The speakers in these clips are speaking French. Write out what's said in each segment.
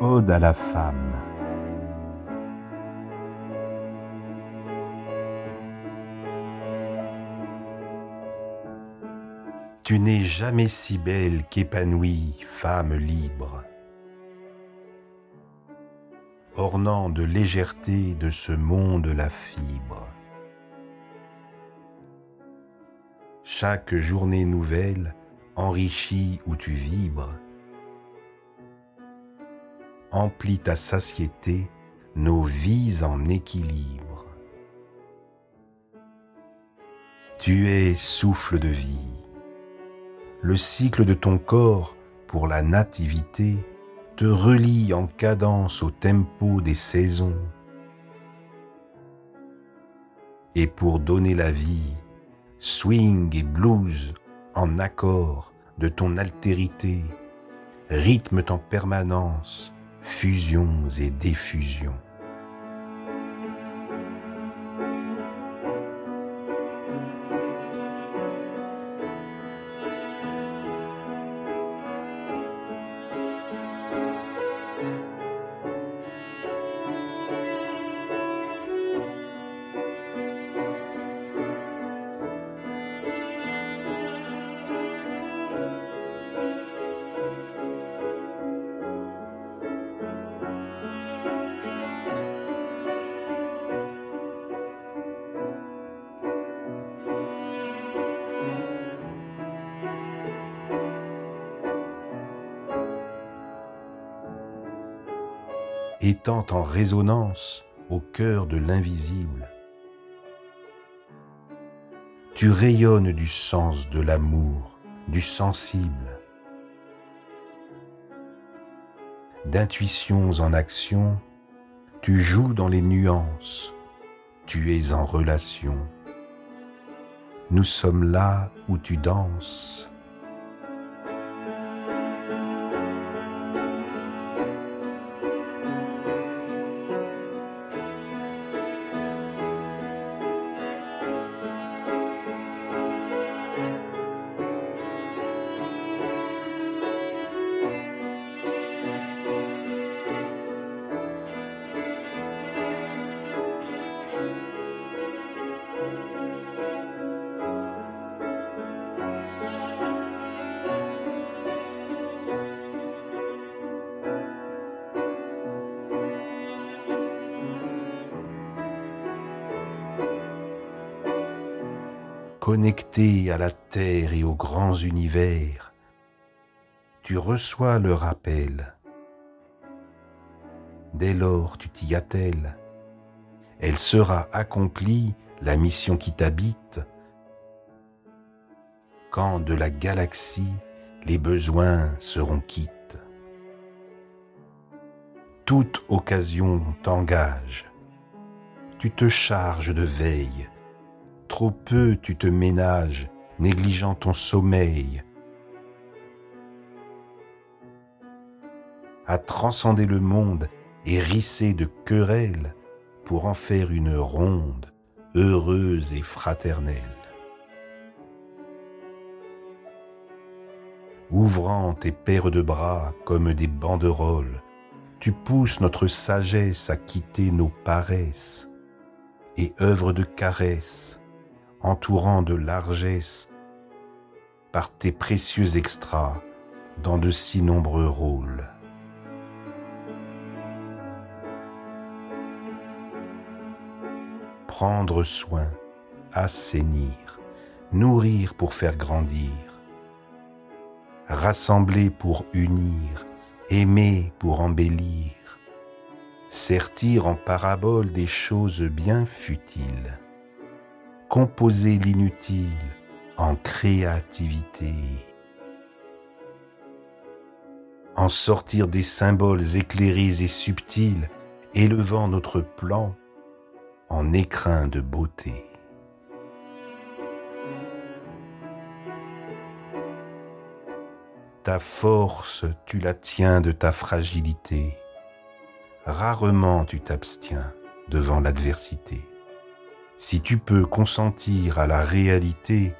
Ode à la femme. Tu n'es jamais si belle qu'épanouie, femme libre, ornant de légèreté de ce monde la fibre. Chaque journée nouvelle enrichit où tu vibres, emplit ta satiété nos vies en équilibre. Tu es souffle de vie le cycle de ton corps pour la nativité te relie en cadence au tempo des saisons. Et pour donner la vie, swing et blues en accord de ton altérité, rythment en permanence fusions et défusions. Étant en résonance au cœur de l'invisible. Tu rayonnes du sens de l'amour, du sensible, d'intuitions en action, tu joues dans les nuances, tu es en relation. Nous sommes là où tu danses. Connecté à la terre et aux grands univers, tu reçois le rappel. Dès lors tu t'y attelles, elle sera accomplie, la mission qui t'habite, quand de la galaxie les besoins seront quittes. Toute occasion t'engage, tu te charges de veille, Trop peu tu te ménages, négligeant ton sommeil. À transcender le monde, hérissé de querelles, pour en faire une ronde, heureuse et fraternelle. Ouvrant tes paires de bras comme des banderoles, tu pousses notre sagesse à quitter nos paresses et œuvre de caresses entourant de largesse par tes précieux extras dans de si nombreux rôles. Prendre soin, assainir, nourrir pour faire grandir, rassembler pour unir, aimer pour embellir, sertir en parabole des choses bien futiles composer l'inutile en créativité, en sortir des symboles éclairés et subtils, élevant notre plan en écrin de beauté. Ta force, tu la tiens de ta fragilité. Rarement tu t'abstiens devant l'adversité si tu peux consentir à la réalité,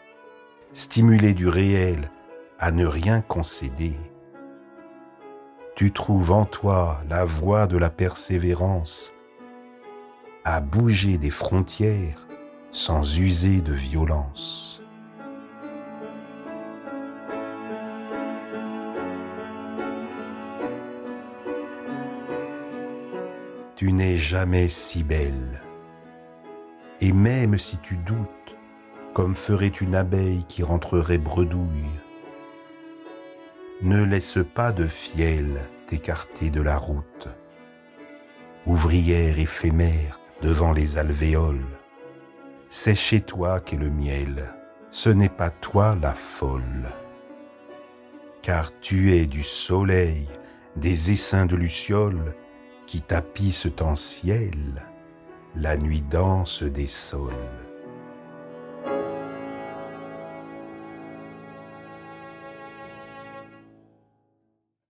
stimuler du réel, à ne rien concéder, tu trouves en toi la voie de la persévérance, à bouger des frontières sans user de violence. Tu n'es jamais si belle, et même si tu doutes, comme ferait une abeille qui rentrerait bredouille, ne laisse pas de fiel t'écarter de la route. Ouvrière éphémère, devant les alvéoles. C'est chez toi qu'est le miel, ce n'est pas toi la folle. Car tu es du soleil, des essaims de lucioles qui tapissent en ciel, la nuit danse des sols.